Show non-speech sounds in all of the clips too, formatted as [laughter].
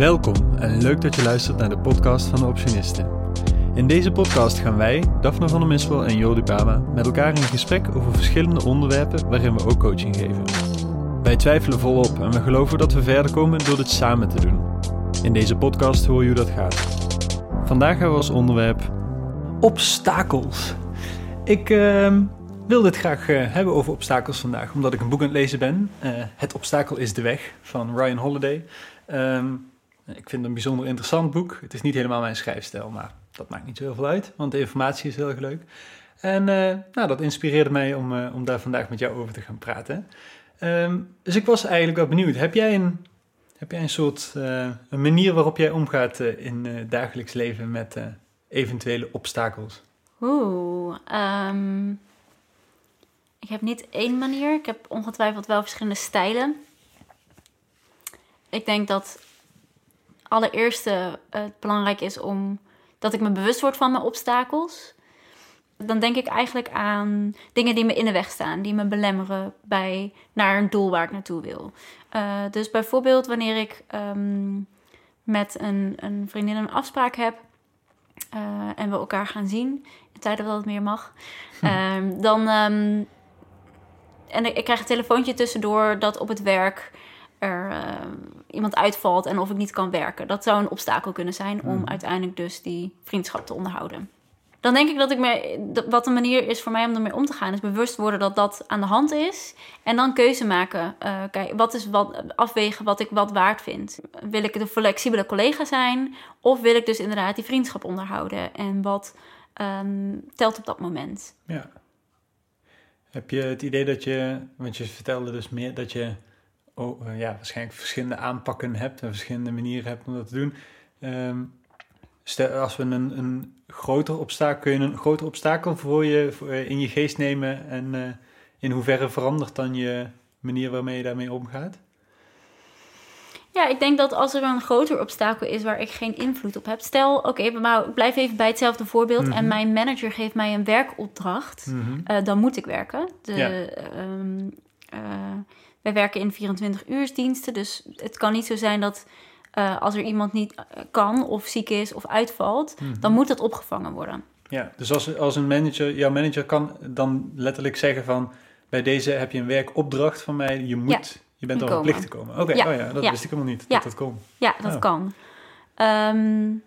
Welkom en leuk dat je luistert naar de podcast van de Optionisten. In deze podcast gaan wij, Daphne van der Miswel en Jordi Bama, met elkaar in gesprek over verschillende onderwerpen waarin we ook coaching geven. Wij twijfelen volop en we geloven dat we verder komen door dit samen te doen. In deze podcast hoor je hoe dat gaat. Vandaag hebben we als onderwerp obstakels. Ik uh, wil dit graag uh, hebben over obstakels vandaag, omdat ik een boek aan het lezen ben. Uh, het obstakel is de weg van Ryan Holiday. Um, ik vind het een bijzonder interessant boek. Het is niet helemaal mijn schrijfstijl, maar dat maakt niet zo heel veel uit, want de informatie is heel erg leuk. En uh, nou, dat inspireerde mij om, uh, om daar vandaag met jou over te gaan praten. Um, dus ik was eigenlijk wel benieuwd. Heb jij een, heb jij een soort uh, een manier waarop jij omgaat in het dagelijks leven met eventuele obstakels? Oeh, um, ik heb niet één manier. Ik heb ongetwijfeld wel verschillende stijlen. Ik denk dat allereerste het belangrijk is om dat ik me bewust word van mijn obstakels. Dan denk ik eigenlijk aan dingen die me in de weg staan, die me belemmeren bij naar een doel waar ik naartoe wil. Uh, dus bijvoorbeeld wanneer ik um, met een, een vriendin een afspraak heb uh, en we elkaar gaan zien, in tijden dat het meer mag, uh, dan. Um, en ik, ik krijg een telefoontje tussendoor dat op het werk er uh, iemand uitvalt en of ik niet kan werken. Dat zou een obstakel kunnen zijn om uiteindelijk dus die vriendschap te onderhouden. Dan denk ik dat ik me, wat een manier is voor mij om ermee om te gaan, is bewust worden dat dat aan de hand is. En dan keuze maken. Uh, kijk, wat is wat, afwegen wat ik wat waard vind. Wil ik een flexibele collega zijn? Of wil ik dus inderdaad die vriendschap onderhouden? En wat um, telt op dat moment? Ja. Heb je het idee dat je, want je vertelde dus meer dat je oh, uh, ja, waarschijnlijk verschillende aanpakken hebt en verschillende manieren hebt om dat te doen. Um, stel, als we een, een groter obstakel, kun je een groter obstakel voor je voor, uh, in je geest nemen en uh, in hoeverre verandert dan je manier waarmee je daarmee omgaat? Ja, ik denk dat als er een groter obstakel is waar ik geen invloed op heb. Stel, oké, okay, maar blijf even bij hetzelfde voorbeeld. Mm -hmm. En mijn manager geeft mij een werkopdracht. Mm -hmm. uh, dan moet ik werken. De, ja. um, uh, wij werken in 24 uursdiensten. Dus het kan niet zo zijn dat uh, als er iemand niet kan of ziek is of uitvalt, mm -hmm. dan moet dat opgevangen worden. Ja, dus als, als een manager, jouw manager kan dan letterlijk zeggen van bij deze heb je een werkopdracht van mij, je moet. Ja. Je bent al verplicht te komen. Oké, okay. ja. oh ja, dat ja. wist ik helemaal niet, dat dat kon. Ja, dat oh. kan. Um,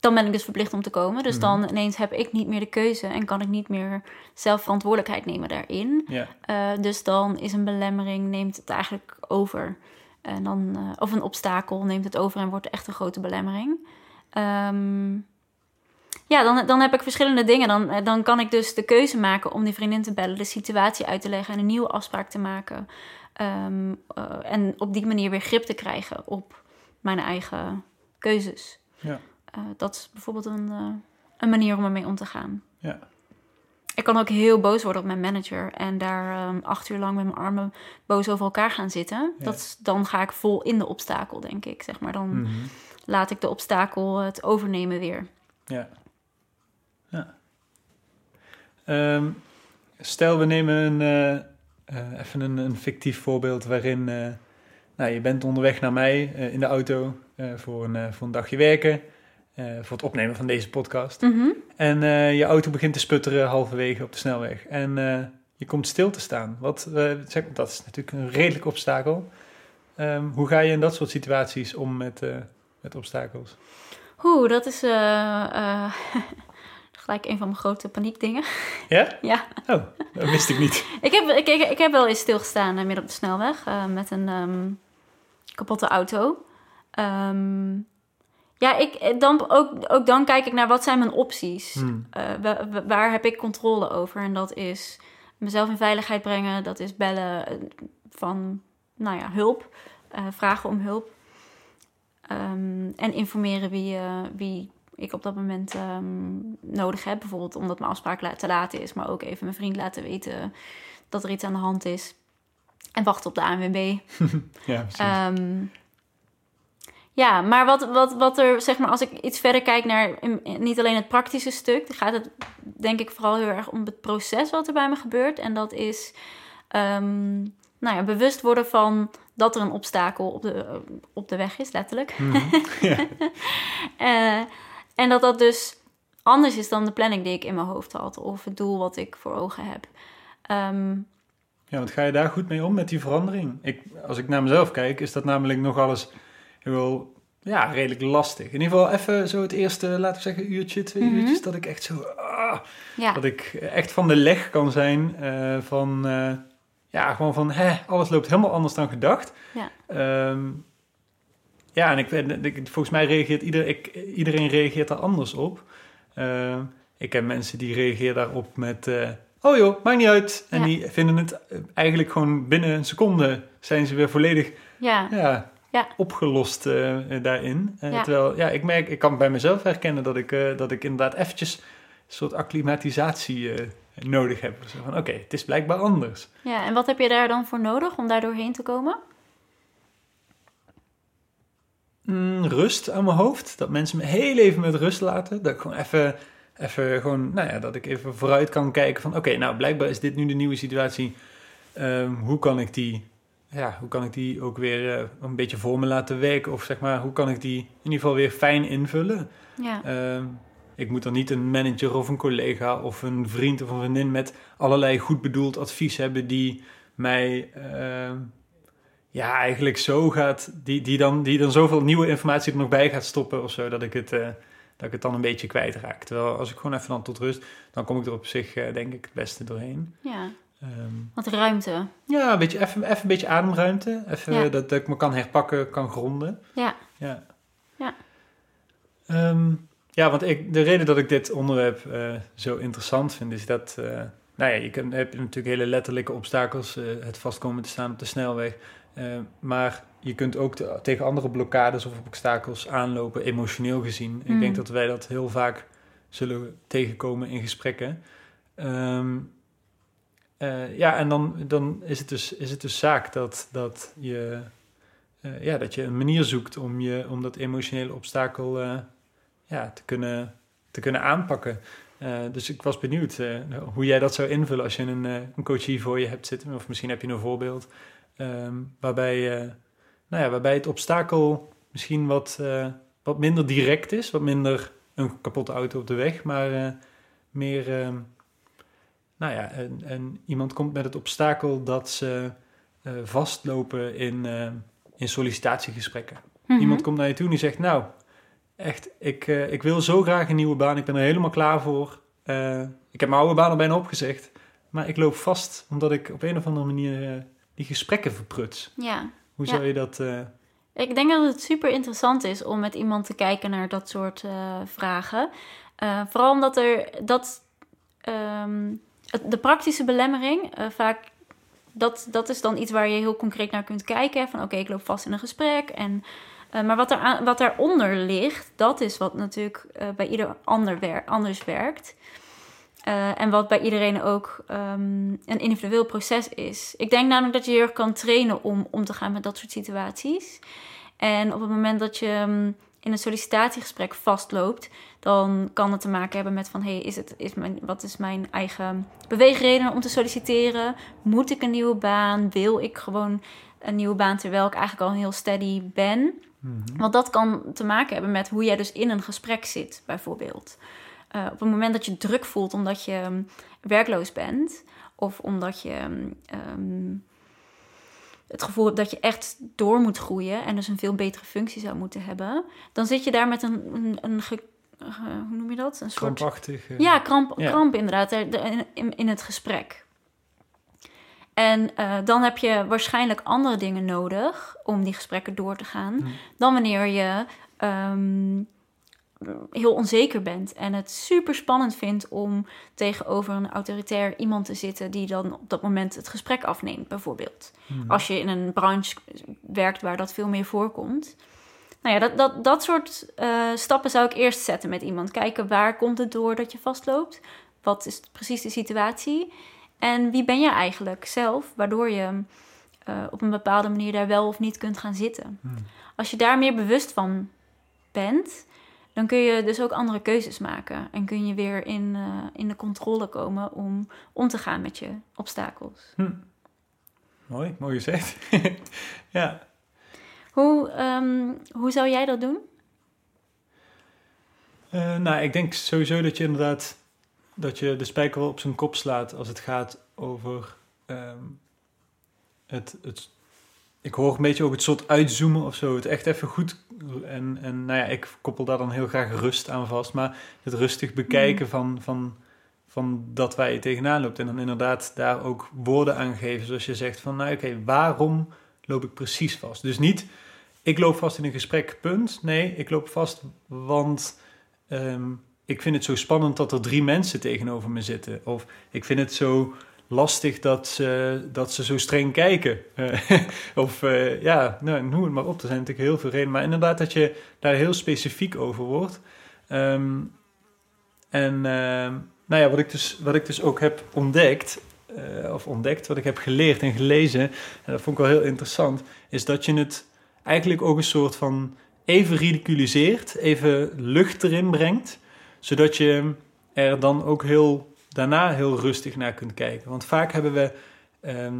dan ben ik dus verplicht om te komen. Dus mm -hmm. dan ineens heb ik niet meer de keuze en kan ik niet meer zelf verantwoordelijkheid nemen daarin. Uh, dus dan is een belemmering, neemt het eigenlijk over. En dan, uh, of een obstakel neemt het over en wordt echt een grote belemmering. Um, ja, dan, dan heb ik verschillende dingen. Dan, dan kan ik dus de keuze maken om die vriendin te bellen, de situatie uit te leggen en een nieuwe afspraak te maken. Um, uh, en op die manier weer grip te krijgen op mijn eigen keuzes. Ja. Uh, dat is bijvoorbeeld een, uh, een manier om ermee om te gaan. Ja. Ik kan ook heel boos worden op mijn manager en daar um, acht uur lang met mijn armen boos over elkaar gaan zitten. Ja. Dat dan ga ik vol in de obstakel, denk ik. Zeg maar. Dan mm -hmm. laat ik de obstakel het overnemen weer. Ja. ja. Um, stel, we nemen een uh, even een, een, fictief voorbeeld waarin uh, nou, je bent onderweg naar mij in de auto voor, een, voor een dagje werken, voor het opnemen van deze podcast. Mm -hmm. En je auto begint te sputteren halverwege op de snelweg. En je komt stil te staan. Wat, zeg, dat is natuurlijk een redelijk obstakel. Um, hoe ga je in dat soort situaties om met, met obstakels? Oeh, dat is [laughs] gelijk een van mijn grote paniekdingen. Ja? [laughs] Ja. Oh, dat wist ik niet. [laughs] ik, heb, ik, ik, ik, heb wel eens stilgestaan midden op de snelweg uh, met een um, kapotte auto. Um, ja, ik, dan, ook, ook dan kijk ik naar wat zijn mijn opties. Hmm. Uh, waar heb ik controle over? En dat is mezelf in veiligheid brengen. Dat is bellen van, nou ja, hulp. vragen om hulp. Um, en informeren wie, wie ik op dat moment um, nodig heb. Bijvoorbeeld omdat mijn afspraak te laat is, maar ook even mijn vriend laten weten dat er iets aan de hand is. En wachten op de ANWB. [laughs] ja, um, ja, maar wat, wat, wat er, zeg maar, als ik iets verder kijk naar niet alleen het praktische stuk, dan gaat het denk ik vooral heel erg om het proces wat er bij me gebeurt. En dat is um, nou ja, bewust worden van dat er een obstakel op de, op de weg is, letterlijk. Mhm. [laughs] Eh, en dat dat dus anders is dan de planning die ik in mijn hoofd had. Of het doel wat ik voor ogen heb. Ehm, Ja, want ga je daar goed mee om met die verandering? Ik, als ik naar mezelf kijk, is dat namelijk nog alles heel, ja, redelijk lastig. In ieder geval even zo het eerste, laten we zeggen, uurtje, twee Mhm. uurtjes, dat ik echt zo, ah, ja, dat ik echt van de leg kan zijn eh, van, eh, ja, gewoon van, hè, alles loopt helemaal anders dan gedacht. Ja. Ehm, ja, en ik, weet- ik, volgens mij reageert ieder, ik, iedereen reageert daar anders op. Ehm, ik ken mensen die reageren daarop met, eh, oh joh, maakt niet uit. En Ja. die vinden het eigenlijk gewoon binnen een seconde zijn ze weer volledig ja, ja, Ja. opgelost eh, eh, daarin. Eh, Ja. Terwijl, ja, ik merk, ik kan bij mezelf herkennen dat ik, dat ik inderdaad eventjes een soort acclimatisatie nodig heb. Van, oké, het is blijkbaar anders. ja. En wat heb je daar dan voor nodig om daar doorheen te komen? Mm, rust aan mijn hoofd. Dat mensen me heel even met rust laten. Dat ik gewoon even, even gewoon, nou ja, dat ik even vooruit kan kijken van, oké, nou blijkbaar is dit nu de nieuwe situatie. Ehm, hoe kan ik die, ja, hoe kan ik die ook weer eh, een beetje voor me laten werken? Of zeg maar, hoe kan ik die in ieder geval weer fijn invullen? Ja, Ehm, ik moet dan niet een manager of een collega of een vriend of een vriendin met allerlei goed bedoeld advies hebben die mij ehm, ja, eigenlijk zo gaat, die, die, dan, die dan zoveel nieuwe informatie er nog bij gaat stoppen of zo, dat ik het, eh, dat ik het dan een beetje kwijtraak. Terwijl als ik gewoon even dan tot rust, dan kom ik er op zich eh, denk ik het beste doorheen. ja. Ehm, Wat ruimte. ja, een beetje, even, even een beetje ademruimte. Even Ja. dat, dat ik me kan herpakken, kan gronden. Ja, Ja. Ja. Ehm, ja, want ik, de reden dat ik dit onderwerp eh, zo interessant vind, is dat... eh, nou ja, je kunt, heb natuurlijk hele letterlijke obstakels, eh, het vastkomen te staan op de snelweg. Eh, maar je kunt ook te- tegen andere blokkades of obstakels aanlopen, emotioneel gezien. Ik Mm. denk dat wij dat heel vaak zullen tegenkomen in gesprekken. Ehm, eh, ja, en dan, dan is, het dus, is het dus zaak dat, dat, je, eh, ja, dat je een manier zoekt om, je, om dat emotionele obstakel eh, ja, te, kunnen, te kunnen aanpakken. Dus ik was benieuwd hoe jij dat zou invullen als je een, een coachie voor je hebt zitten. Of misschien heb je een voorbeeld ehm, waarbij, nou ja, waarbij het obstakel misschien wat, wat minder direct is. Wat minder een kapotte auto op de weg, maar meer... ehm, nou ja, en, en iemand komt met het obstakel dat ze eh, vastlopen in, eh, in sollicitatiegesprekken. Mhm. Iemand komt naar je toe en die zegt, nou, echt, ik, eh, ik wil zo graag een nieuwe baan, ik ben er helemaal klaar voor. Ik heb mijn oude baan al bijna opgezegd, maar ik loop vast omdat ik op een of andere manier die gesprekken verpruts. Ja. Hoe Ja. zou je dat... Ik denk dat het super interessant is om met iemand te kijken naar dat soort vragen. Vooral omdat er dat ehm, de praktische belemmering eh, vaak dat, dat is dan iets waar je heel concreet naar kunt kijken. Van oké, ik loop vast in een gesprek. En, eh, maar wat, er wat daaronder ligt, dat is wat natuurlijk eh, bij ieder ander wer anders werkt. En wat bij iedereen ook ehm, een individueel proces is. Ik denk namelijk dat je heel erg kan trainen om om te gaan met dat soort situaties. En op het moment dat je ehm, in een sollicitatiegesprek vastloopt, dan kan het te maken hebben met van hey, is het, is mijn, wat is mijn eigen beweegreden om te solliciteren? Moet ik een nieuwe baan? Wil ik gewoon een nieuwe baan terwijl ik eigenlijk al heel steady ben? mhm. Want dat kan te maken hebben met hoe jij dus in een gesprek zit, bijvoorbeeld. Eh, op het moment dat je druk voelt omdat je ehm, werkloos bent, of omdat je ehm, het gevoel hebt dat je echt door moet groeien en dus een veel betere functie zou moeten hebben, dan zit je daar met een, een, een eh, hoe noem je dat? Een soort Krampachtig. eh, ja, kramp, Ja. kramp inderdaad, er- de- in, in, in het gesprek. En eh, dan heb je waarschijnlijk andere dingen nodig om die gesprekken door te gaan, dan wanneer je ehm, heel onzeker bent en het super spannend vindt om tegenover een autoritair iemand te zitten die dan op dat moment het gesprek afneemt, bijvoorbeeld. Mhm. Als je in een branche werkt waar dat veel meer voorkomt. Nou ja, dat, dat, dat soort eh, stappen zou ik eerst zetten met iemand. Kijken waar komt het door dat je vastloopt? Wat is precies de situatie? En wie ben je eigenlijk zelf, waardoor je eh, op een bepaalde manier daar wel of niet kunt gaan zitten? Mhm. Als je daar meer bewust van bent, dan kun je dus ook andere keuzes maken. En kun je weer in, eh, in de controle komen om om te gaan met je obstakels. Hm. Mooi, mooi gezegd. [laughs] ja. Hoe, ehm, hoe zou jij dat doen? Uh, nou, ik denk sowieso dat je inderdaad dat je de spijker wel op zijn kop slaat als het gaat over ehm, het, het. Ik hoor een beetje ook het soort uitzoomen of zo. Het echt even goed. En, en nou ja, ik koppel daar dan heel graag rust aan vast. Maar het rustig bekijken mm. van, van, van dat waar je tegenaan loopt. En dan inderdaad daar ook woorden aan geven. Zoals je zegt van, nou oké, waarom loop ik precies vast? Dus niet, ik loop vast in een gesprek, punt. Nee, ik loop vast, want Ehm, ik vind het zo spannend dat er drie mensen tegenover me zitten. Of ik vind het zo lastig dat ze, dat ze zo streng kijken. [laughs] of uh, ja, nou, noem het maar op. Er zijn natuurlijk heel veel redenen. Maar inderdaad dat je daar heel specifiek over wordt. Ehm, en uh, nou ja, wat ik, dus, wat ik dus ook heb ontdekt, uh, of ontdekt, wat ik heb geleerd en gelezen, en dat vond ik wel heel interessant, is dat je het eigenlijk ook een soort van even ridiculiseert, even lucht erin brengt, zodat je er dan ook heel daarna heel rustig naar kunt kijken. Want vaak hebben we ehm,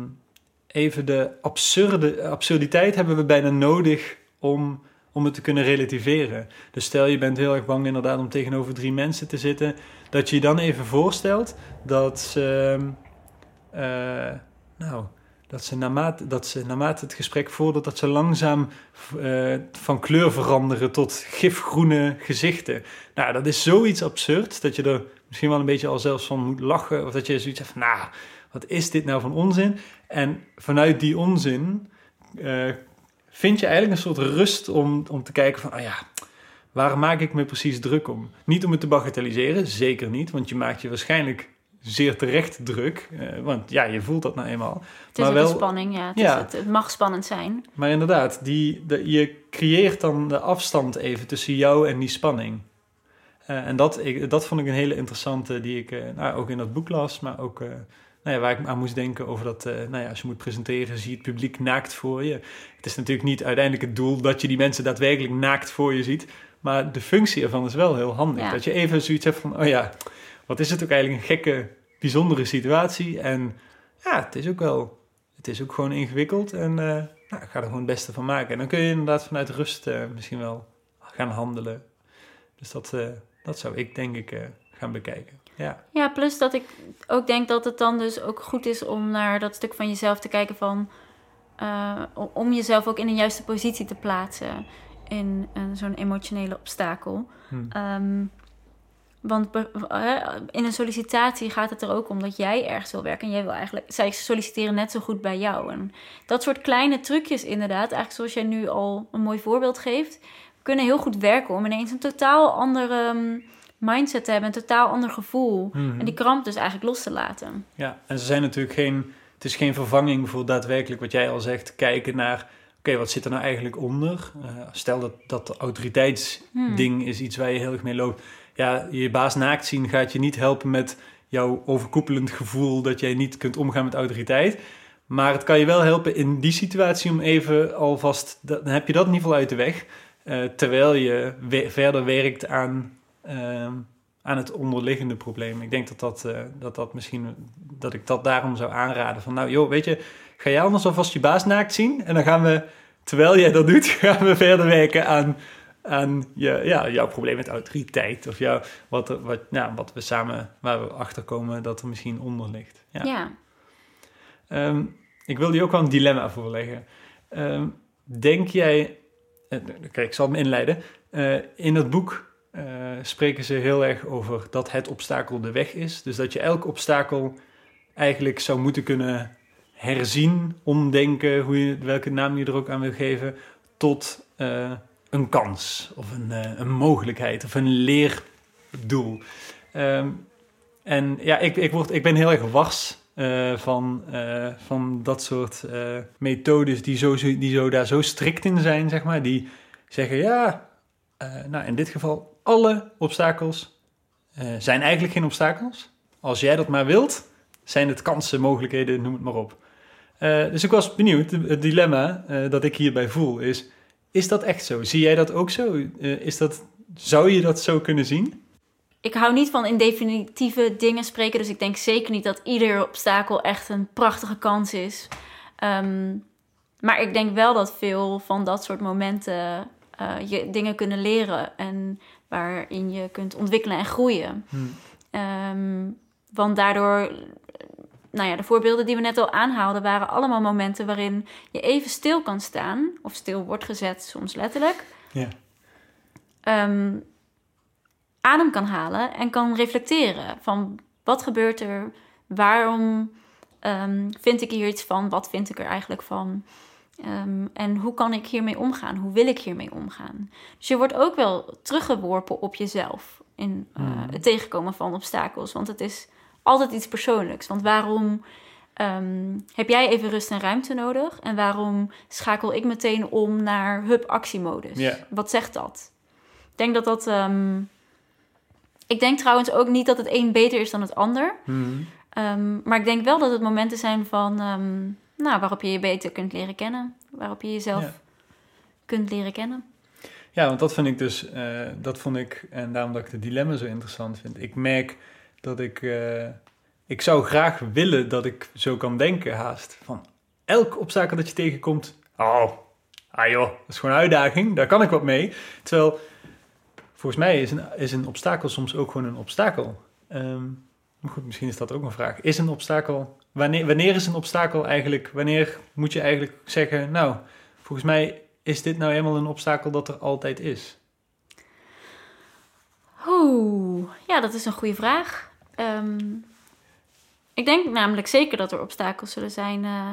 even de absurde, absurditeit hebben we bijna nodig om, om het te kunnen relativeren. Dus stel je bent heel erg bang inderdaad om tegenover drie mensen te zitten, dat je je dan even voorstelt dat ze, uh, nou, dat ze naarmate, dat ze naarmate het gesprek voordat, dat ze langzaam uh, van kleur veranderen tot gifgroene gezichten. Nou, dat is zoiets absurd dat je er misschien wel een beetje al zelfs van moet lachen. Of dat je zoiets hebt van, nou, wat is dit nou van onzin? En vanuit die onzin uh, vind je eigenlijk een soort rust om, om te kijken van, oh ja, waar maak ik me precies druk om? Niet om het te bagatelliseren, zeker niet, want je maakt je waarschijnlijk zeer terecht druk. Uh, want ja, je voelt dat nou eenmaal. Het is maar wel, een spanning, ja. Het, ja. Is, het, mag spannend zijn. Maar inderdaad, die, de, je creëert dan de afstand even tussen jou en die spanning. Uh, en dat, ik, dat vond ik een hele interessante die ik uh, nou, ook in dat boek las, maar ook nou ja, waar ik aan moest denken over dat, nou ja, als je moet presenteren, zie je het publiek naakt voor je. Het is natuurlijk niet uiteindelijk het doel dat je die mensen daadwerkelijk naakt voor je ziet, maar de functie ervan is wel heel handig. Dat je even zoiets hebt van, oh ja, wat is het ook eigenlijk een gekke, bijzondere situatie. En ja, het is ook wel, het is ook gewoon ingewikkeld. En uh, nou, ga er gewoon het beste van maken. En dan kun je inderdaad vanuit rust uh, misschien wel gaan handelen. Dus dat, uh, dat zou ik denk ik gaan bekijken. Ja. ja, plus dat ik ook denk dat het dan dus ook goed is om naar dat stuk van jezelf te kijken van... om jezelf ook in een juiste positie te plaatsen in zo'n emotionele obstakel. Hmm. Um, want in een sollicitatie gaat het er ook om dat jij ergens wil werken. En jij wil eigenlijk, zij solliciteren net zo goed bij jou. En dat soort kleine trucjes inderdaad, eigenlijk zoals jij nu al een mooi voorbeeld geeft, kunnen heel goed werken om ineens een totaal andere mm, mindset te hebben, een totaal ander gevoel. Mhm. En die kramp dus eigenlijk los te laten. Ja, en ze zijn natuurlijk geen, het is geen vervanging voor daadwerkelijk wat jij al zegt, kijken naar oké, wat zit er nou eigenlijk onder? Uh, stel dat dat autoriteitsding hmm. is iets waar je heel erg mee loopt ja, je baas naakt zien gaat je niet helpen met jouw overkoepelend gevoel dat jij niet kunt omgaan met autoriteit. Maar het kan je wel helpen in die situatie om even alvast, dan heb je dat in ieder geval uit de weg. Uh, terwijl je verder werkt aan, uh, aan het onderliggende probleem. Ik denk dat dat, uh, dat dat misschien, dat ik dat daarom zou aanraden. Van nou joh, weet je, ga jij anders alvast je baas naakt zien? En dan gaan we, terwijl jij dat doet, [laughs] gaan we verder werken aan aan je, ja, jouw probleem met autoriteit. Of jou, wat, er, wat, ja, wat we samen, waar we achter komen dat er misschien onder ligt. Ja. ja. Ehm, ik wil je ook wel een dilemma voorleggen. Um, denk jij, uh, kijk, ik zal hem inleiden. Uh, in het boek uh, spreken ze heel erg over dat het obstakel de weg is. Dus dat je elk obstakel eigenlijk zou moeten kunnen herzien, omdenken, hoe je, welke naam je er ook aan wil geven, tot een kans of een, uh, een mogelijkheid of een leerdoel. Um, en ja, ik, ik, word, ik ben heel erg wars uh, van, uh, van dat soort methodes die, zo, die zo daar zo strikt in zijn, zeg maar. Die zeggen, ja, nou in dit geval, alle obstakels zijn eigenlijk geen obstakels. Als jij dat maar wilt, zijn het kansen, mogelijkheden, noem het maar op. dus ik was benieuwd, het dilemma dat ik hierbij voel is is dat echt zo? Zie jij dat ook zo? Uh, is dat, zou je dat zo kunnen zien? Ik hou niet van in definitieve dingen spreken, dus ik denk zeker niet dat ieder obstakel echt een prachtige kans is. Ehm, maar ik denk wel dat veel van dat soort momenten uh, je dingen kunnen leren en waarin je kunt ontwikkelen en groeien. Hmm. Ehm, want daardoor, nou ja, de voorbeelden die we net al aanhaalden, waren allemaal momenten waarin je even stil kan staan, of stil wordt gezet, soms letterlijk. Ja. Ehm, adem kan halen en kan reflecteren van wat gebeurt er, waarom um, vind ik hier iets van, wat vind ik er eigenlijk van. Ehm, en hoe kan ik hiermee omgaan? Hoe wil ik hiermee omgaan? Dus je wordt ook wel teruggeworpen op jezelf in uh, het tegenkomen van obstakels. Want het is altijd iets persoonlijks. Want waarom um, heb jij even rust en ruimte nodig? En waarom schakel ik meteen om naar hub actiemodus? Yeah. Wat zegt dat? Ik denk dat dat. Um, ik denk trouwens ook niet dat het een beter is dan het ander. Hmm. maar ik denk wel dat het momenten zijn van nou, waarop je je beter kunt leren kennen. Waarop je jezelf kunt leren kennen. Ja, want dat vind ik dus, eh, dat vond ik, en daarom dat ik het dilemma zo interessant vind. Ik merk dat ik, eh, ik zou graag willen dat ik zo kan denken haast. Van elk obstakel dat je tegenkomt, oh, ah joh, dat is gewoon een uitdaging, daar kan ik wat mee. Terwijl, volgens mij is een, is een obstakel soms ook gewoon een obstakel. Ehm, maar goed, misschien is dat ook een vraag. Is een obstakel, wanneer, wanneer is een obstakel eigenlijk, wanneer moet je eigenlijk zeggen, nou, volgens mij is dit nou helemaal een obstakel dat er altijd is? Oeh, ja, dat is een goede vraag. Ehm, ik denk namelijk zeker dat er obstakels zullen zijn uh,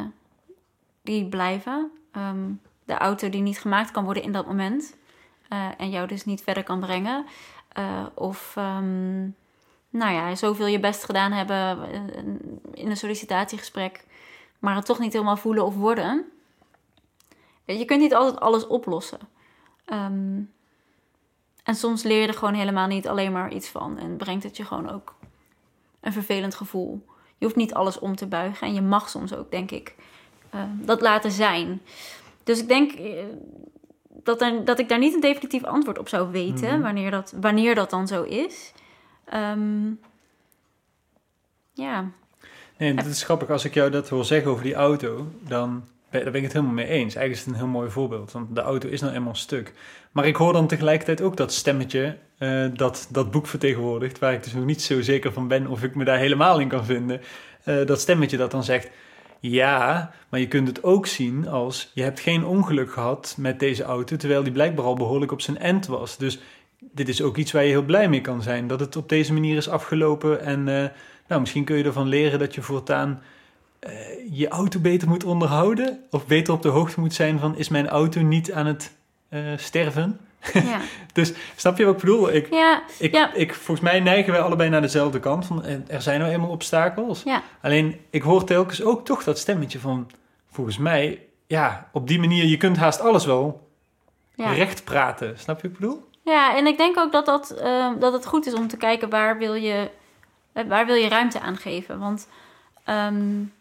die blijven. Um, de auto die niet gemaakt kan worden in dat moment uh, en jou dus niet verder kan brengen. Uh, of, um, nou ja, zoveel je best gedaan hebben in een sollicitatiegesprek, maar het toch niet helemaal voelen of worden. Je kunt niet altijd alles oplossen. En soms leer je er gewoon helemaal niet alleen maar iets van. En brengt het je gewoon ook een vervelend gevoel. Je hoeft niet alles om te buigen. En je mag soms ook, denk ik, uh, dat laten zijn. Dus ik denk uh, dat, er, dat ik daar niet een definitief antwoord op zou weten. Mm-hmm. Wanneer, dat, wanneer dat dan zo is. Um, ja. Nee, dat is grappig. Als ik jou dat hoor zeggen over die auto, dan daar ben ik het helemaal mee eens. Eigenlijk is het een heel mooi voorbeeld, want de auto is nou eenmaal stuk. Maar ik hoor dan tegelijkertijd ook dat stemmetje uh, dat dat boek vertegenwoordigt, waar ik dus nog niet zo zeker van ben of ik me daar helemaal in kan vinden. Uh, dat stemmetje dat dan zegt, ja, maar je kunt het ook zien als je hebt geen ongeluk gehad met deze auto, terwijl die blijkbaar al behoorlijk op zijn end was. Dus dit is ook iets waar je heel blij mee kan zijn, dat het op deze manier is afgelopen. En uh, nou, misschien kun je ervan leren dat je voortaan je auto beter moet onderhouden. Of beter op de hoogte moet zijn van, is mijn auto niet aan het uh, sterven? Ja. [laughs] dus snap je wat ik bedoel? Ik, ja, ik, ja. ik, volgens mij neigen wij allebei naar dezelfde kant. Van, er zijn nou eenmaal obstakels. Ja. Alleen, ik hoor telkens ook toch dat stemmetje van... Volgens mij, ja, op die manier... Je kunt haast alles wel recht praten. Snap je wat ik bedoel? Ja, en ik denk ook dat, dat, uh, dat het goed is om te kijken... waar wil je, waar wil je ruimte aan geven. Want um,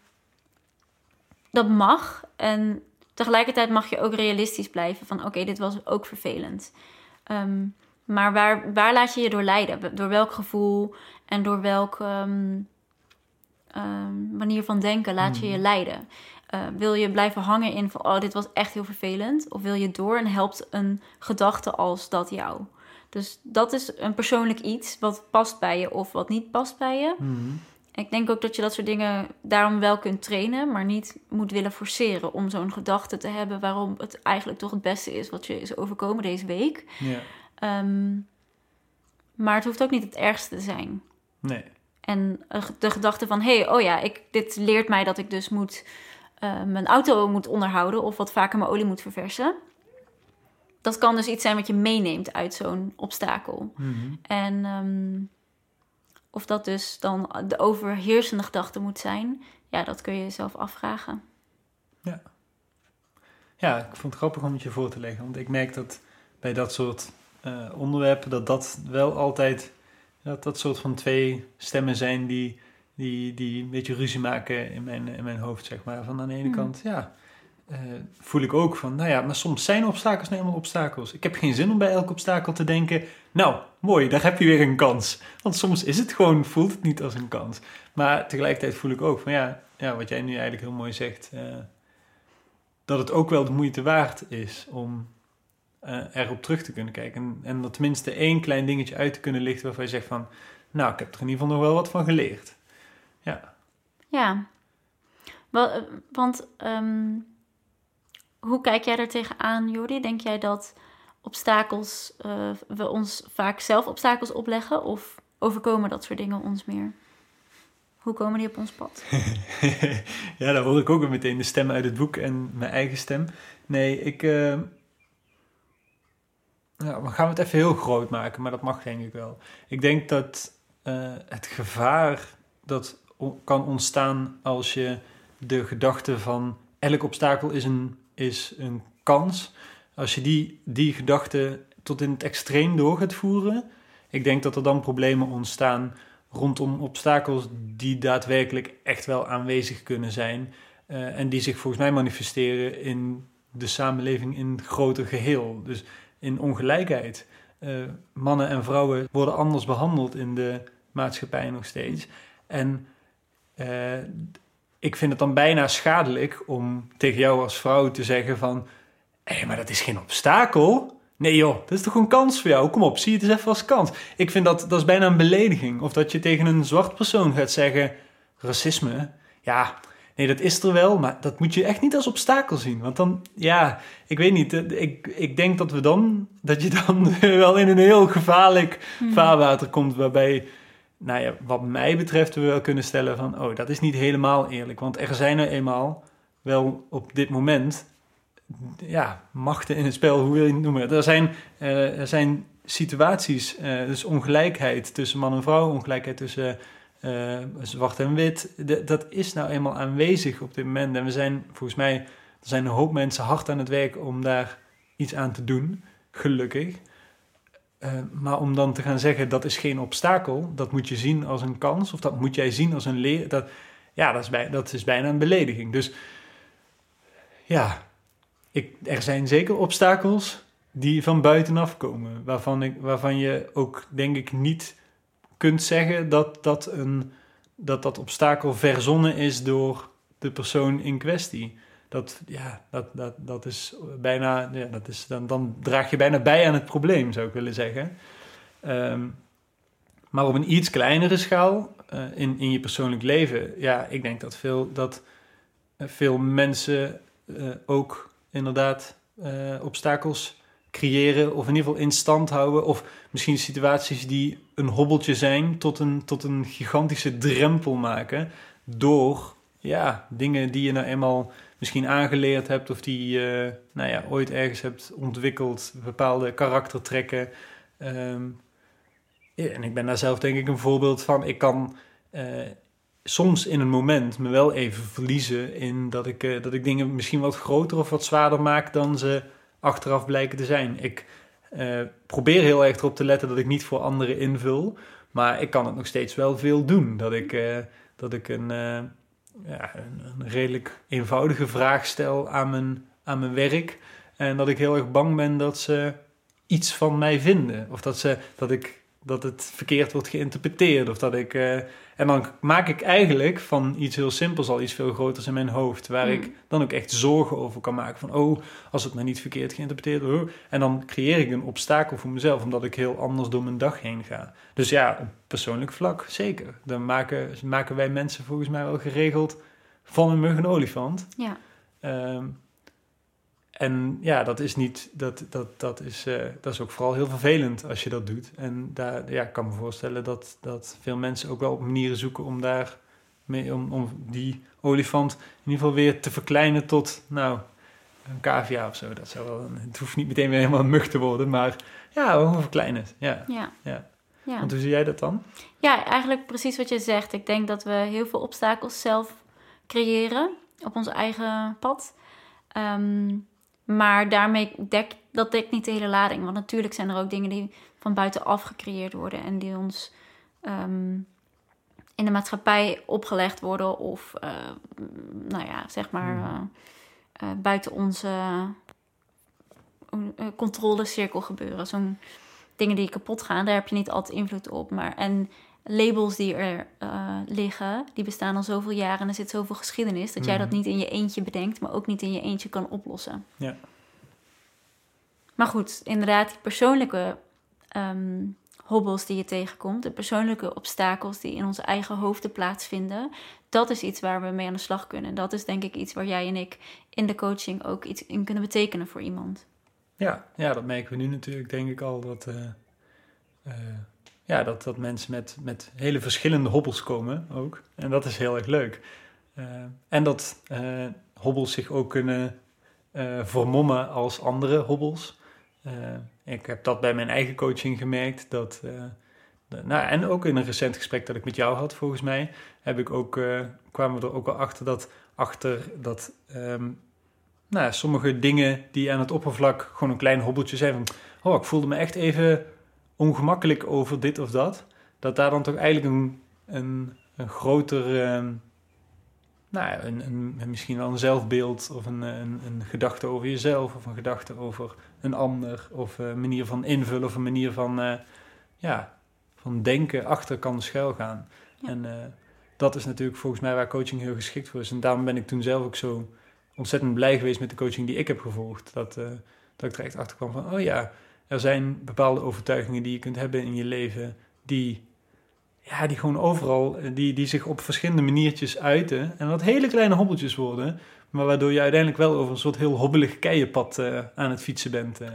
dat mag. En tegelijkertijd mag je ook realistisch blijven van oké, okay, dit was ook vervelend. Um, maar waar, waar laat je je door leiden? Door welk gevoel en door welke um, um, manier van denken laat je je leiden? Uh, wil je blijven hangen in van oh, dit was echt heel vervelend? Of wil je door en helpt een gedachte als dat jou? Dus dat is een persoonlijk iets wat past bij je of wat niet past bij je. Mm-hmm. Ik denk ook dat je dat soort dingen daarom wel kunt trainen, maar niet moet willen forceren om zo'n gedachte te hebben waarom het eigenlijk toch het beste is wat je is overkomen deze week. Ja. Um, maar het hoeft ook niet het ergste te zijn. Nee. En de gedachte van, hé, hey, oh ja, ik, dit leert mij dat ik dus moet, uh, mijn auto moet onderhouden of wat vaker mijn olie moet verversen. Dat kan dus iets zijn wat je meeneemt uit zo'n obstakel. Mm-hmm. En um, of dat dus dan de overheersende gedachte moet zijn, ja, dat kun je jezelf afvragen. Ja. Ja, ik vond het grappig om het je voor te leggen. Want ik merk dat bij dat soort uh, onderwerpen, dat dat wel altijd, dat dat soort van twee stemmen zijn die, die, die een beetje ruzie maken in mijn, in mijn hoofd, zeg maar. Van aan de ene Hmm. kant, ja, uh, voel ik ook van, nou ja, maar soms zijn obstakels nou helemaal obstakels. Ik heb geen zin om bij elk obstakel te denken, nou, mooi, daar heb je weer een kans. Want soms is het gewoon, voelt het niet als een kans. Maar tegelijkertijd voel ik ook van, ja, ja wat jij nu eigenlijk heel mooi zegt, uh, dat het ook wel de moeite waard is om uh, erop terug te kunnen kijken. En, en er tenminste één klein dingetje uit te kunnen lichten waarvan je zegt van, nou, ik heb er in ieder geval nog wel wat van geleerd. Ja. Ja. Wel, want ehm, hoe kijk jij er tegenaan, Jordi? Denk jij dat obstakels, uh, we ons vaak zelf obstakels opleggen of overkomen dat soort dingen ons meer? Hoe komen die op ons pad? [laughs] ja, daar hoor ik ook meteen de stem uit het boek en mijn eigen stem. Nee, ik. Uh, ja, we gaan het even heel groot maken, maar dat mag denk ik wel. Ik denk dat uh, het gevaar dat kan ontstaan als je de gedachte van elk obstakel is een, is een kans. Als je die, die gedachte tot in het extreem door gaat voeren, ik denk dat er dan problemen ontstaan rondom obstakels die daadwerkelijk echt wel aanwezig kunnen zijn. Uh, en die zich volgens mij manifesteren in de samenleving in het grote geheel. Dus in ongelijkheid. Uh, mannen en vrouwen worden anders behandeld in de maatschappij nog steeds. En uh, ik vind het dan bijna schadelijk om tegen jou als vrouw te zeggen van... hé, hey, maar dat is geen obstakel. Nee joh, dat is toch een kans voor jou? Kom op, zie het eens even als kans. Ik vind dat, dat is bijna een belediging. Of dat je tegen een zwart persoon gaat zeggen... racisme, ja, nee, dat is er wel... maar dat moet je echt niet als obstakel zien. Want dan, ja, ik weet niet. Ik, ik denk dat we dan... dat je dan [laughs] wel in een heel gevaarlijk hmm. vaarwater komt... waarbij, nou ja, wat mij betreft... we wel kunnen stellen van... oh, dat is niet helemaal eerlijk. Want er zijn er eenmaal wel op dit moment ja, machten in het spel, hoe wil je het noemen? Er zijn, uh, er zijn situaties, uh, dus ongelijkheid tussen man en vrouw, ongelijkheid tussen uh, zwart en wit. dat is nou eenmaal aanwezig op dit moment. En we zijn, volgens mij, er zijn een hoop mensen hard aan het werk om daar iets aan te doen, gelukkig. maar om dan te gaan zeggen dat is geen obstakel, dat moet je zien als een kans, of dat moet jij zien als een leer, dat, ja, dat is, bij, dat is bijna een belediging. Dus ja, ik, er zijn zeker obstakels die van buitenaf komen. Waarvan, ik, waarvan je ook, denk ik, niet kunt zeggen dat dat, een, dat dat obstakel verzonnen is door de persoon in kwestie. Dat, ja, dat, dat, dat is bijna, ja, dat is, dan, dan draag je bijna bij aan het probleem, zou ik willen zeggen. Ehm, maar op een iets kleinere schaal, uh, in, in je persoonlijk leven, ja, ik denk dat veel, dat, veel mensen uh, ook inderdaad uh, obstakels creëren of in ieder geval in stand houden. Of misschien situaties die een hobbeltje zijn tot een, tot een gigantische drempel maken. Door ja, dingen die je nou eenmaal misschien aangeleerd hebt of die je nou ja, ooit ergens hebt ontwikkeld. Bepaalde karaktertrekken. Um, en ik ben daar zelf denk ik een voorbeeld van. Ik kan... Uh, soms in een moment me wel even verliezen in dat ik, uh, dat ik dingen misschien wat groter of wat zwaarder maak dan ze achteraf blijken te zijn. Ik uh, probeer heel erg erop te letten dat ik niet voor anderen invul, maar ik kan het nog steeds wel veel doen. Dat ik, uh, dat ik een, ja, een, redelijk eenvoudige vraag stel aan mijn, aan mijn werk en dat ik heel erg bang ben dat ze iets van mij vinden of dat, ze, dat, ik, dat het verkeerd wordt geïnterpreteerd of dat ik en dan maak ik eigenlijk van iets heel simpels al iets veel groters in mijn hoofd. Waar ik hmm. dan ook echt zorgen over kan maken. Van, oh, als het maar niet verkeerd geïnterpreteerd wordt. En dan creëer ik een obstakel voor mezelf. Omdat ik heel anders door mijn dag heen ga. Dus ja, op persoonlijk vlak, zeker. Dan maken, maken wij mensen volgens mij wel geregeld van een mug een olifant. Ja. Um, en ja, dat is niet, dat, dat, dat, is, uh, dat is ook vooral heel vervelend als je dat doet. En daar, ja, ik kan me voorstellen dat, dat veel mensen ook wel op manieren zoeken om daar mee, om, om die olifant in ieder geval weer te verkleinen tot, nou, een cavia of zo. Dat zou wel, het hoeft niet meteen weer helemaal een mug te worden, maar ja, gewoon verkleinen. Ja. Ja. ja. ja. Want hoe zie jij dat dan? Ja, eigenlijk precies wat je zegt. Ik denk dat we heel veel obstakels zelf creëren op ons eigen pad. Um, maar daarmee dek dat dekt niet de hele lading. Want natuurlijk zijn er ook dingen die van buitenaf gecreëerd worden en die ons um, in de maatschappij opgelegd worden of, uh, nou ja, zeg maar, uh, uh, buiten onze controlecirkel gebeuren. Zo'n dingen die kapot gaan, daar heb je niet altijd invloed op. Maar en labels die er uh, liggen, die bestaan al zoveel jaren en er zit zoveel geschiedenis, dat jij dat Mhm. niet in je eentje bedenkt, maar ook niet in je eentje kan oplossen. Ja. Maar goed, inderdaad, die persoonlijke ehm, hobbels die je tegenkomt, de persoonlijke obstakels die in onze eigen hoofden plaatsvinden, dat is iets waar we mee aan de slag kunnen. En dat is denk ik iets waar jij en ik in de coaching ook iets in kunnen betekenen voor iemand. Ja, ja, dat merken we nu natuurlijk, denk ik al, dat, eh, eh, ja, dat, dat mensen met, met hele verschillende hobbels komen ook. En dat is heel erg leuk. Eh, en dat eh, hobbels zich ook kunnen eh, vermommen als andere hobbels. Ik heb dat bij mijn eigen coaching gemerkt. Dat, nou, en ook in een recent gesprek dat ik met jou had, volgens mij, heb ik ook, kwamen we er ook wel achter dat, achter dat ehm, nou, sommige dingen die aan het oppervlak gewoon een klein hobbeltje zijn. Van, oh, ik voelde me echt even ongemakkelijk over dit of dat. Dat daar dan toch eigenlijk een, een, een groter, ehm, nou ja, een, een, misschien wel een zelfbeeld of een, een, een gedachte over jezelf of een gedachte over een ander of een manier van invullen of een manier van, eh, ja, van denken achter kan schuilgaan. Ja. En eh, dat is natuurlijk volgens mij waar coaching heel geschikt voor is. En daarom ben ik toen zelf ook zo ontzettend blij geweest met de coaching die ik heb gevolgd. Dat, eh, dat ik er echt achter kwam van, oh ja, er zijn bepaalde overtuigingen die je kunt hebben in je leven, die, ja, die gewoon overal, eh, die, die zich op verschillende maniertjes uiten. En wat hele kleine hobbeltjes worden, maar waardoor je uiteindelijk wel over een soort heel hobbelig keienpad eh, aan het fietsen bent. eh,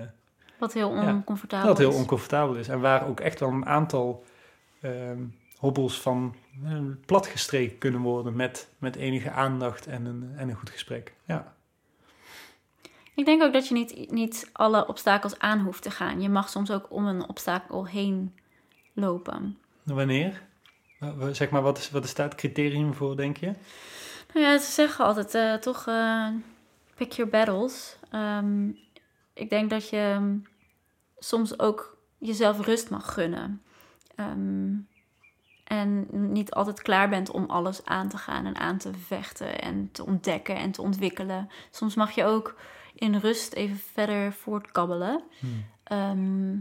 Wat heel Ja, oncomfortabel dat heel is. oncomfortabel is. En waar ook echt wel een aantal ehm, hobbels van platgestreken kunnen worden met, met enige aandacht en een, en een goed gesprek. Ja. Ik denk ook dat je niet, niet alle obstakels aan hoeft te gaan. Je mag soms ook om een obstakel heen lopen. Wanneer? Wa- wa- Zeg maar, wat is, wat is daar het criterium voor, denk je? Nou ja, ze zeggen altijd eh, toch eh, pick your battles. Ehm, ik denk dat je ehm, soms ook jezelf rust mag gunnen. Ehm, en niet altijd klaar bent om alles aan te gaan en aan te vechten en te ontdekken en te ontwikkelen. Soms mag je ook in rust even verder voortkabbelen. Ehm,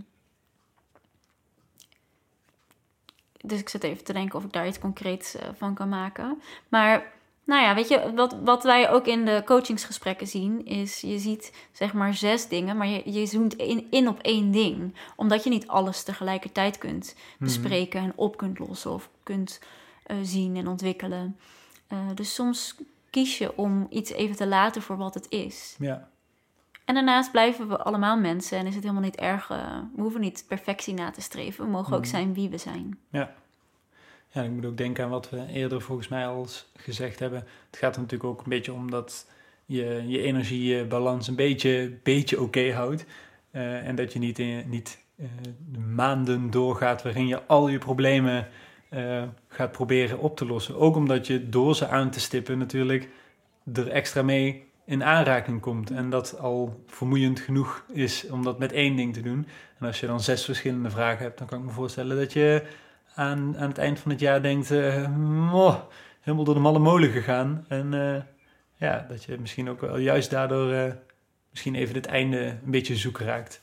dus ik zit even te denken of ik daar iets concreets eh, van kan maken. Maar nou ja, weet je, wat, wat wij ook in de coachingsgesprekken zien, is je ziet zeg maar zes dingen, maar je, je zoomt in, in op één ding. Omdat je niet alles tegelijkertijd kunt bespreken en op kunt lossen of kunt eh, zien en ontwikkelen. Eh, dus soms kies je om iets even te laten voor wat het is. Ja, En daarnaast blijven we allemaal mensen en is het helemaal niet erg. eh, we hoeven niet perfectie na te streven. We mogen ook Mhm. zijn wie we zijn. ja. Ja, ik moet ook denken aan wat we eerder volgens mij al gezegd hebben. Het gaat er natuurlijk ook een beetje om dat je je energiebalans een beetje, beetje oké houdt. Eh, en dat je niet, in, niet eh, de maanden doorgaat waarin je al je problemen gaat proberen op te lossen. Ook omdat je door ze aan te stippen natuurlijk er extra mee in aanraking komt. En dat al vermoeiend genoeg is om dat met één ding te doen. En als je dan zes verschillende vragen hebt, dan kan ik me voorstellen dat je aan, aan het eind van het jaar denkt... eh, "Moh, helemaal door de malle molen gegaan. En eh, ja, dat je misschien ook wel juist daardoor eh, misschien even het einde een beetje zoek raakt.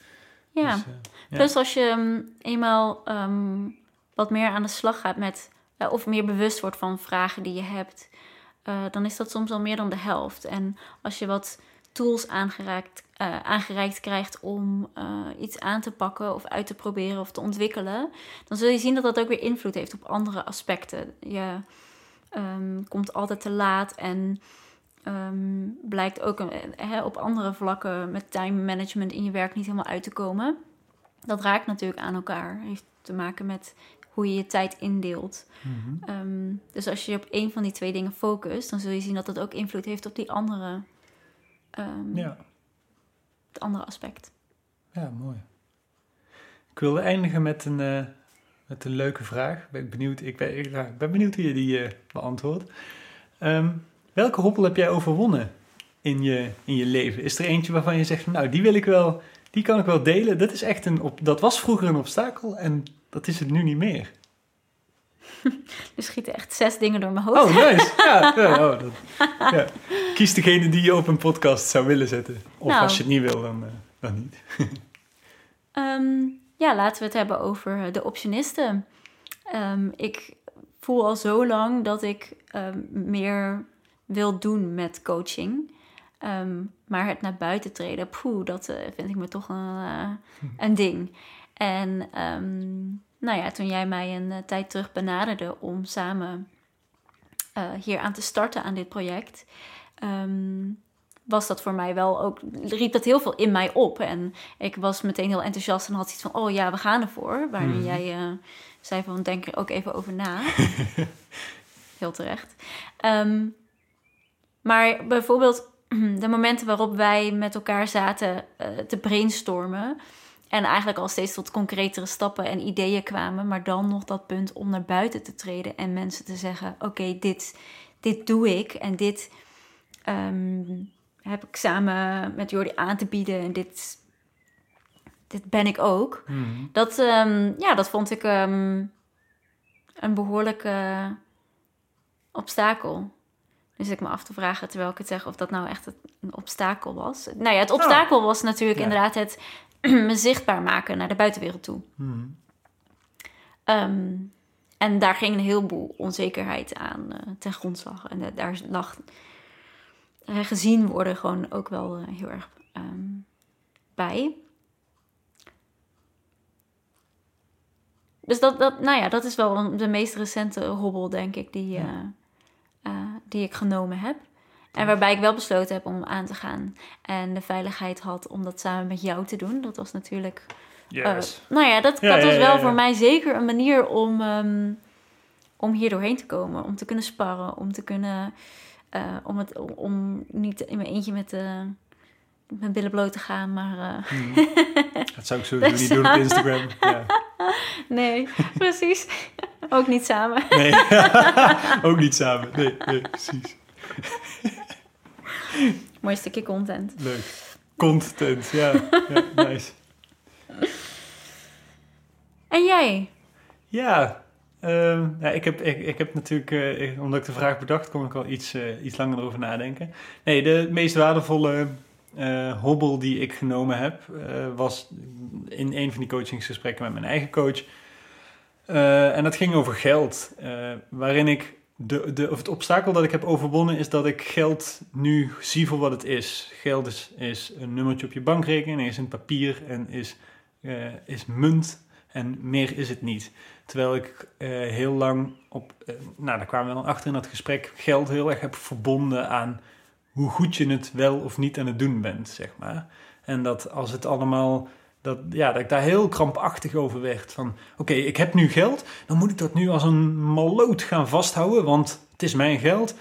Ja. Dus, ja. Plus als je mm, eenmaal ehm, wat meer aan de slag gaat met, of meer bewust wordt van vragen die je hebt, eh, dan is dat soms al meer dan de helft. En als je wat tools aangereikt, eh, aangereikt krijgt om eh, iets aan te pakken of uit te proberen of te ontwikkelen, dan zul je zien dat dat ook weer invloed heeft op andere aspecten. Je ehm, komt altijd te laat en ehm, blijkt ook op andere vlakken met time management in je werk niet helemaal uit te komen. Dat raakt natuurlijk aan elkaar. Heeft te maken met hoe je je tijd indeelt. Mhm. Ehm, dus als je op één van die twee dingen focust, dan zul je zien dat dat ook invloed heeft op die andere, ehm, ja. het andere aspect. Ja, mooi. Ik wilde eindigen met een, eh, met een leuke vraag. Ben ik, benieuwd, ik, ben, ik, ben benieuwd hoe je die eh, beantwoordt. Ehm, welke hobbel heb jij overwonnen in je, in je leven? Is er eentje waarvan je zegt, nou, die wil ik wel, die kan ik wel delen. Dat, is echt een, op, dat was vroeger een obstakel en dat is het nu niet meer. [laughs] Er schieten echt zes dingen door mijn hoofd. Oh, nice. Ja, [laughs] ja, oh, dat, ja. Kies degene die je op een podcast zou willen zetten. Of Nou. als je het niet wil, dan, eh, dan niet. [laughs] Ehm, ja, laten we het hebben over de optionisten. Ehm, ik voel al zo lang dat ik ehm, meer wil doen met coaching. Ehm, maar het naar buiten treden, poeh, dat uh, vind ik me toch een, uh, een ding. En ehm, nou ja, toen jij mij een uh, tijd terug benaderde om samen hier aan te starten aan dit project, um, was dat voor mij wel ook, riep dat heel veel in mij op. En ik was meteen heel enthousiast en had iets van, oh ja, we gaan ervoor. Waarin mm. jij zei van, denk er ook even over na. [laughs] heel terecht. Um, maar bijvoorbeeld [clears throat] de momenten waarop wij met elkaar zaten uh, te brainstormen. En eigenlijk al steeds tot concretere stappen en ideeën kwamen. Maar dan nog dat punt om naar buiten te treden en mensen te zeggen: Oké, okay, dit, dit doe ik. En dit um, heb ik samen met Jordi aan te bieden. En dit, dit ben ik ook. Mm. Dat, um, ja, dat vond ik um, een behoorlijke obstakel. Dus ik me af te vragen, terwijl ik het zeg, of dat nou echt een obstakel was. Nou ja, het obstakel was natuurlijk inderdaad het [clears throat] me zichtbaar maken naar de buitenwereld toe. Hmm. Um, en daar ging een heleboel onzekerheid aan uh, ten grondslag. En uh, daar lag uh, gezien worden gewoon ook wel heel erg um, bij. Dus dat, dat, nou ja, dat is wel de meest recente hobbel, denk ik, die, ja die ik genomen heb. En waarbij ik wel besloten heb om aan te gaan. En de veiligheid had om dat samen met jou te doen. Dat was natuurlijk. Uh, nou ja, dat, dat was wel voor mij zeker een manier om, um, om hier doorheen te komen. Om te kunnen sparren. Om te kunnen. Uh, om, het, om niet in mijn eentje met, uh, mijn billen bloot te gaan. Maar. Mm. [laughs] dat zou ik sowieso niet doen op Instagram. [laughs] Ja. Nee, precies. [laughs] Ook niet samen. Nee, [laughs] ook niet samen. Nee, nee precies. [laughs] Mooi stukje content. Leuk. Content, ja. ja nice. En jij? Ja, uh, ja ik, heb, ik, ik heb natuurlijk, uh, omdat ik de vraag bedacht, kon ik al iets, uh, iets langer over nadenken. Nee, de meest waardevolle uh, hobbel die ik genomen heb, was in een van die coachingsgesprekken met mijn eigen coach. Uh, en dat ging over geld. Uh, waarin ik de, de, of het obstakel dat ik heb overwonnen is dat ik geld nu zie voor wat het is. Geld is, is een nummertje op je bankrekening, is een papier en is, uh, is munt. En meer is het niet. Terwijl ik heel lang op, nou daar kwamen we dan achter in dat gesprek, geld heel erg heb verbonden aan hoe goed je het wel of niet aan het doen bent, zeg maar. En dat als het allemaal dat, ja, dat ik daar heel krampachtig over werd. Van oké, ik heb nu geld, dan moet ik dat nu als een maloot gaan vasthouden, want het is mijn geld.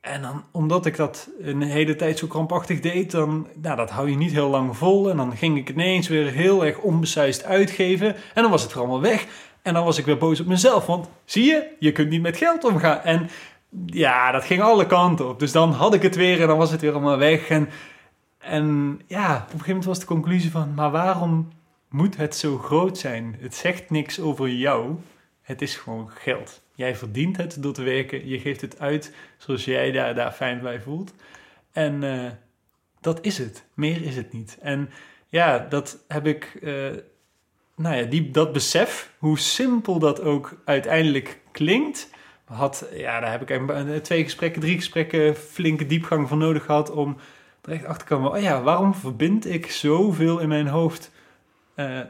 En dan, omdat ik dat een hele tijd zo krampachtig deed, dan, nou, dat hou je niet heel lang vol. En dan ging ik ineens weer heel erg onbesuisd uitgeven. En dan was het allemaal weg. En dan was ik weer boos op mezelf. Want zie je, je kunt niet met geld omgaan. En ja, dat ging alle kanten op. Dus dan had ik het weer en dan was het weer allemaal weg. En en ja, op een gegeven moment was de conclusie van, maar waarom moet het zo groot zijn? Het zegt niks over jou. Het is gewoon geld. Jij verdient het door te werken. Je geeft het uit zoals jij daar, daar fijn bij voelt. En uh, dat is het. Meer is het niet. En ja, dat heb ik. Uh, nou ja, die, dat besef, hoe simpel dat ook uiteindelijk klinkt. Had, ja, daar heb ik twee gesprekken, drie gesprekken, flinke diepgang van nodig gehad om echt achterkomen, oh ja, waarom verbind ik zoveel in mijn hoofd, uh,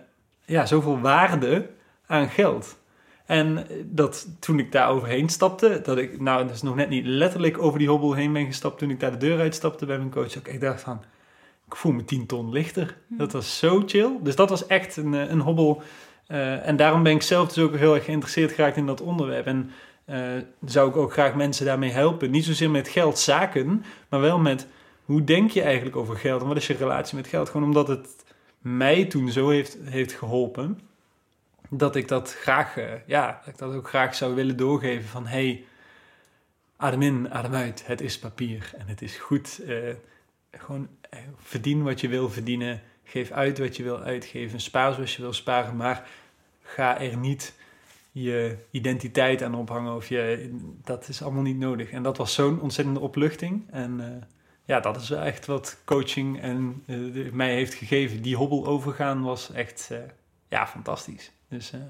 ja, zoveel waarde aan geld? En dat toen ik daar overheen stapte, dat ik, nou, dat is nog net niet letterlijk over die hobbel heen ben gestapt, toen ik daar de deur uitstapte bij mijn coach, ik dacht van, ik voel me 10 ton lichter. Hm. Dat was zo chill. Dus dat was echt een, eh, een hobbel. Uh, en daarom ben ik zelf dus ook heel erg geïnteresseerd geraakt in dat onderwerp. En uh, zou ik ook graag mensen daarmee helpen. Niet zozeer met geld zaken, maar wel met hoe denk je eigenlijk over geld en wat is je relatie met geld? Gewoon omdat het mij toen zo heeft, heeft geholpen, dat ik dat graag, uh, ja, dat ik dat ook graag zou willen doorgeven van hey, adem in, adem uit, het is papier en het is goed. Uh, gewoon uh, verdien wat je wil verdienen, geef uit wat je wil uitgeven, spaar zoals je wil sparen, maar ga er niet je identiteit aan ophangen of je, dat is allemaal niet nodig. En dat was zo'n ontzettende opluchting en ja, dat is echt wat coaching en, uh, mij heeft gegeven. Die hobbel overgaan was echt uh, ja, fantastisch. Dus uh,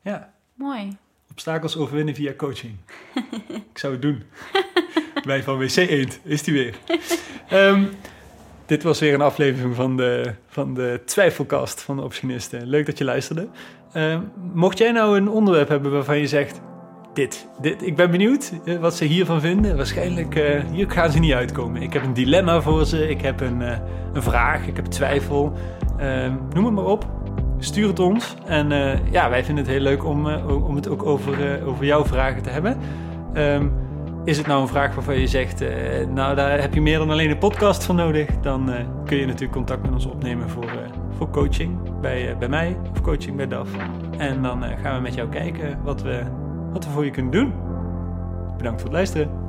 ja. Mooi. Obstakels overwinnen via coaching. [laughs] ik zou het doen. [laughs] Wij van WC Eend, is die weer. Ehm, dit was weer een aflevering van de, van de Twijfelkast van de Optionisten. Leuk dat je luisterde. Ehm, mocht jij nou een onderwerp hebben waarvan je zegt... Dit, ik ben benieuwd eh, wat ze hiervan vinden. Waarschijnlijk, uh, hier gaan ze niet uitkomen. Ik heb een dilemma voor ze, ik heb een, uh, een vraag, ik heb twijfel. Ehm, noem het maar op. Stuur het ons. En ja, wij vinden het heel leuk om, om het ook over, over jouw vragen te hebben. Um, is het nou een vraag waarvan je zegt, nou daar heb je meer dan alleen een podcast voor nodig, dan kun je natuurlijk contact met ons opnemen voor, voor coaching bij, bij mij of coaching bij DAF. En dan gaan we met jou kijken wat we, wat we voor je kunnen doen. Bedankt voor het luisteren.